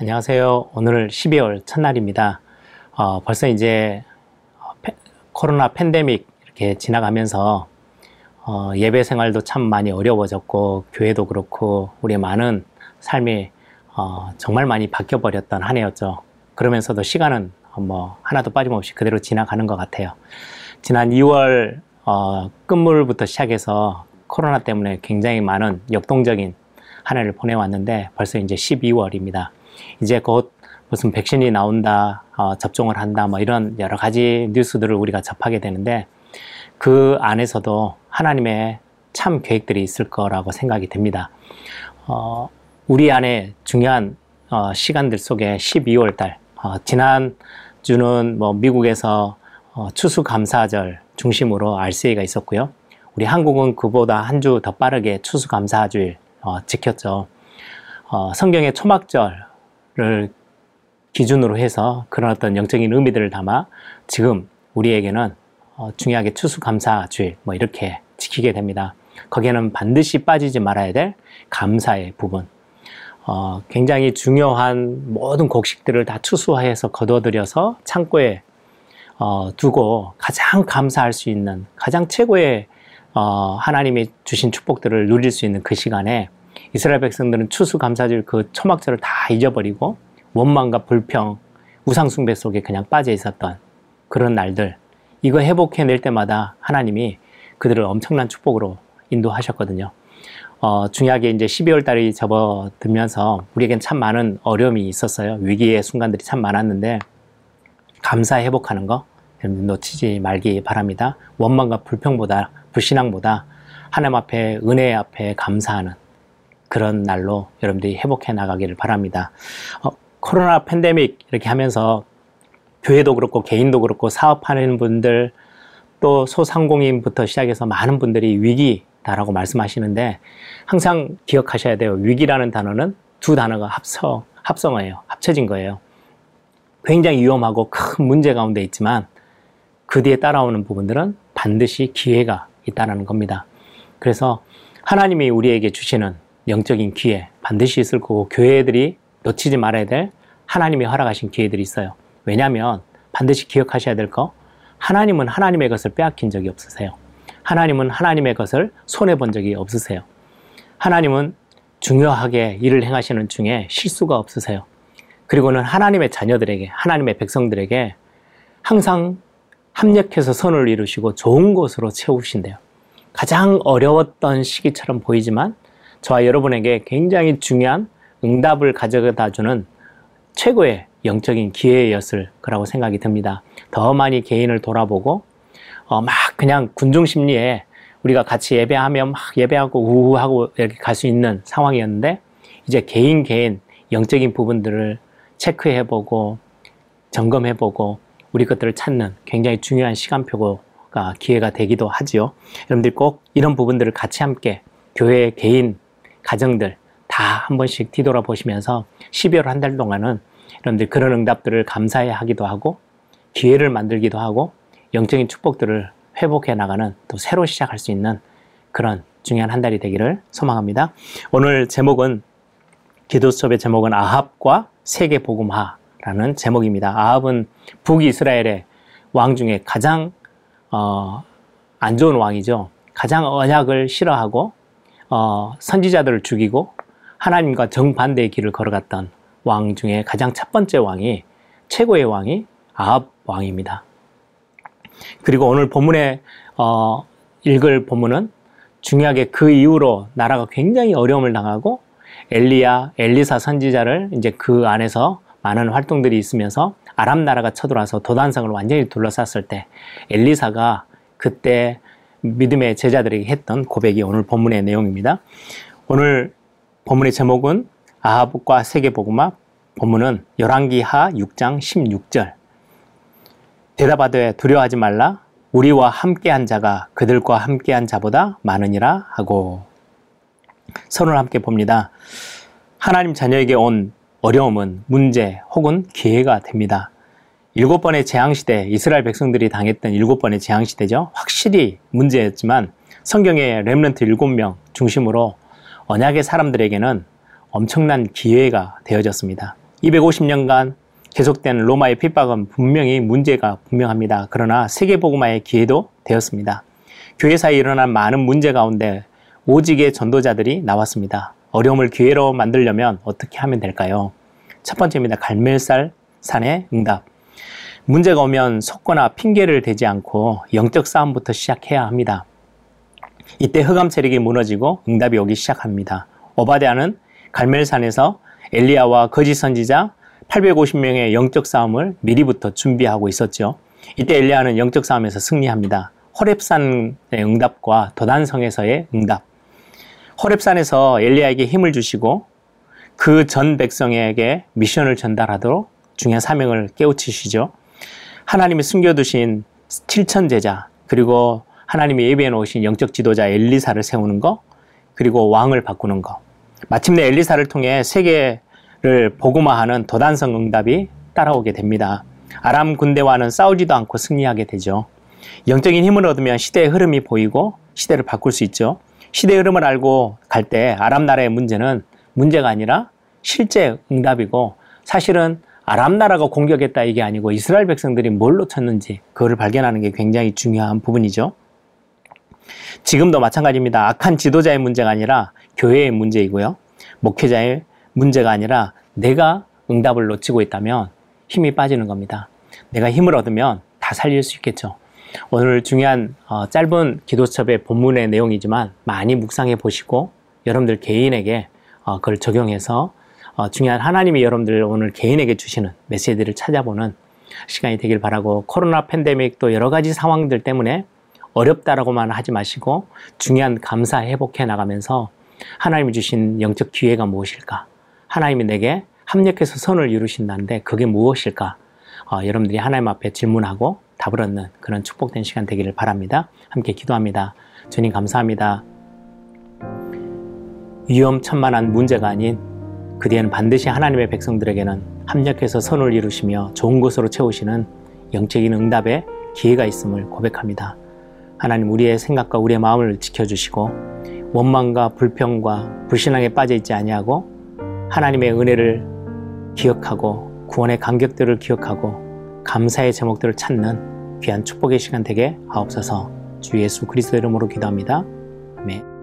안녕하세요. 오늘 12월 첫날입니다. 어, 벌써 이제 페, 코로나 팬데믹 이렇게 지나가면서 어, 예배 생활도 참 많이 어려워졌고 교회도 그렇고 우리 많은 삶이 어, 정말 많이 바뀌어 버렸던 한 해였죠. 그러면서도 시간은 뭐 하나도 빠짐없이 그대로 지나가는 것 같아요. 지난 2월 어, 끝물부터 시작해서 코로나 때문에 굉장히 많은 역동적인 한 해를 보내왔는데 벌써 이제 12월입니다. 이제 곧 무슨 백신이 나온다, 어, 접종을 한다, 뭐 이런 여러 가지 뉴스들을 우리가 접하게 되는데 그 안에서도 하나님의 참 계획들이 있을 거라고 생각이 됩니다. 어, 우리 안에 중요한 어, 시간들 속에 12월 달, 어, 지난 주는 뭐 미국에서 어, 추수감사절 중심으로 RCA가 있었고요. 우리 한국은 그보다 한 주 더 빠르게 추수감사주일 어, 지켰죠. 어, 성경의 초막절 를 기준으로 해서 그런 어떤 영적인 의미들을 담아 지금 우리에게는 어, 중요하게 추수감사주일 뭐 이렇게 지키게 됩니다. 거기에는 반드시 빠지지 말아야 될 감사의 부분. 어, 굉장히 중요한 모든 곡식들을 다 추수해서 거둬들여서 창고에 어, 두고 가장 감사할 수 있는 가장 최고의 어, 하나님이 주신 축복들을 누릴 수 있는 그 시간에 이스라엘 백성들은 추수감사절 그 초막절을 다 잊어버리고 원망과 불평, 우상숭배 속에 그냥 빠져 있었던 그런 날들 이거 회복해낼 때마다 하나님이 그들을 엄청난 축복으로 인도하셨거든요. 어, 중요하게 이제 12월 달이 접어들면서 우리에겐 참 많은 어려움이 있었어요. 위기의 순간들이 참 많았는데 감사 회복하는 거 놓치지 말기 바랍니다. 원망과 불평보다 불신앙보다 하나님 앞에 은혜 앞에 감사하는 그런 날로 여러분들이 회복해 나가기를 바랍니다. 어, 코로나 팬데믹 이렇게 하면서 교회도 그렇고 개인도 그렇고 사업하는 분들 또 소상공인부터 시작해서 많은 분들이 위기다라고 말씀하시는데 항상 기억하셔야 돼요. 위기라는 단어는 두 단어가 합성, 합성어예요. 합쳐진 거예요. 굉장히 위험하고 큰 문제 가운데 있지만 그 뒤에 따라오는 부분들은 반드시 기회가 있다는 겁니다. 그래서 하나님이 우리에게 주시는 영적인 기회 반드시 있을 거고 교회들이 놓치지 말아야 될 하나님이 허락하신 기회들이 있어요. 왜냐하면 반드시 기억하셔야 될 거, 하나님은 하나님의 것을 빼앗긴 적이 없으세요. 하나님은 하나님의 것을 손해 본 적이 없으세요. 하나님은 중요하게 일을 행하시는 중에 실수가 없으세요. 그리고는 하나님의 자녀들에게, 하나님의 백성들에게 항상 합력해서 선을 이루시고 좋은 곳으로 채우신대요. 가장 어려웠던 시기처럼 보이지만 저와 여러분에게 굉장히 중요한 응답을 가져다 주는 최고의 영적인 기회였을 거라고 생각이 듭니다. 더 많이 개인을 돌아보고 어, 막 그냥 군중 심리에 우리가 같이 예배하면 막 예배하고 우우하고 이렇게 갈 수 있는 상황이었는데 이제 개인 개인 영적인 부분들을 체크해보고 점검해보고 우리 것들을 찾는 굉장히 중요한 시간표가 기회가 되기도 하지요. 여러분들 꼭 이런 부분들을 같이 함께 교회 개인 가정들 다 한 번씩 뒤돌아보시면서 12월 한 달 동안은 여러분들 그런 응답들을 감사해 하기도 하고 기회를 만들기도 하고 영적인 축복들을 회복해 나가는 또 새로 시작할 수 있는 그런 중요한 한 달이 되기를 소망합니다. 오늘 제목은 기도 수업의 제목은 아합과 세계 복음화라는 제목입니다. 아합은 북이스라엘의 왕 중에 가장 어, 안 좋은 왕이죠. 가장 언약을 싫어하고 어, 선지자들을 죽이고 하나님과 정반대의 길을 걸어갔던 왕 중에 가장 첫 번째 왕이 최고의 왕이 아합 왕입니다. 그리고 오늘 본문에 어, 읽을 본문은 중요하게 그 이후로 나라가 굉장히 어려움을 당하고 엘리야, 엘리사 선지자를 이제 그 안에서 많은 활동들이 있으면서 아람 나라가 쳐들어와서 도단성을 완전히 둘러쌌을 때 엘리사가 그때 믿음의 제자들에게 했던 고백이 오늘 본문의 내용입니다. 오늘 본문의 제목은 아합과 세계복음화 본문은 열왕기하 6장 16절 대답하되 두려워하지 말라 우리와 함께한 자가 그들과 함께한 자보다 많으니라 하고 선을 함께 봅니다. 하나님 자녀에게 온 어려움은 문제 혹은 기회가 됩니다. 일곱 번의 재앙시대, 이스라엘 백성들이 당했던 일곱 번의 재앙시대죠. 확실히 문제였지만 성경의 렘런트 일곱 명 중심으로 언약의 사람들에게는 엄청난 기회가 되어졌습니다. 250년간 계속된 로마의 핍박은 분명히 문제가 분명합니다. 그러나 세계복음화의 기회도 되었습니다. 교회사에 일어난 많은 문제 가운데 오직의 전도자들이 나왔습니다. 어려움을 기회로 만들려면 어떻게 하면 될까요? 첫 번째입니다. 갈멜살 산의 응답. 문제가 오면 속거나 핑계를 대지 않고 영적 싸움부터 시작해야 합니다. 이때 흑암 세력이 무너지고 응답이 오기 시작합니다. 오바데아는 갈멜산에서 엘리야와 거짓 선지자 850명의 영적 싸움을 미리부터 준비하고 있었죠. 이때 엘리야는 영적 싸움에서 승리합니다. 호렙산의 응답과 도단성에서의 응답. 호렙산에서 엘리야에게 힘을 주시고 그 전 백성에게 미션을 전달하도록 중요한 사명을 깨우치시죠. 하나님이 숨겨두신 7천 제자 그리고 하나님이 예비해 놓으신 영적 지도자 엘리사를 세우는 거 그리고 왕을 바꾸는 거 마침내 엘리사를 통해 세계를 복음화하는 도단성 응답이 따라오게 됩니다. 아람 군대와는 싸우지도 않고 승리하게 되죠. 영적인 힘을 얻으면 시대의 흐름이 보이고 시대를 바꿀 수 있죠. 시대의 흐름을 알고 갈 때 아람 나라의 문제는 문제가 아니라 실제 응답이고 사실은 아람 나라가 공격했다 이게 아니고 이스라엘 백성들이 뭘 놓쳤는지 그거를 발견하는 게 굉장히 중요한 부분이죠. 지금도 마찬가지입니다. 악한 지도자의 문제가 아니라 교회의 문제이고요. 목회자의 문제가 아니라 내가 응답을 놓치고 있다면 힘이 빠지는 겁니다. 내가 힘을 얻으면 다 살릴 수 있겠죠. 오늘 중요한 어, 짧은 기도첩의 본문의 내용이지만 많이 묵상해 보시고 여러분들 개인에게 어, 그걸 적용해서 어, 중요한 하나님이 여러분들 오늘 개인에게 주시는 메시지를 찾아보는 시간이 되길 바라고 코로나 팬데믹 또 여러 가지 상황들 때문에 어렵다라고만 하지 마시고 중요한 감사 회복해 나가면서 하나님이 주신 영적 기회가 무엇일까? 하나님이 내게 합력해서 선을 이루신다는데 그게 무엇일까? 어, 여러분들이 하나님 앞에 질문하고 답을 얻는 그런 축복된 시간 되기를 바랍니다. 함께 기도합니다. 주님 감사합니다. 위험천만한 문제가 아닌 그 뒤에는 반드시 하나님의 백성들에게는 합력해서 선을 이루시며 좋은 것으로 채우시는 영적인 응답의 기회가 있음을 고백합니다. 하나님 우리의 생각과 우리의 마음을 지켜주시고 원망과 불평과 불신앙에 빠져 있지 아니하고 하나님의 은혜를 기억하고 구원의 감격들을 기억하고 감사의 제목들을 찾는 귀한 축복의 시간 되게 하옵소서 주 예수 그리스도 이름으로 기도합니다. 아멘.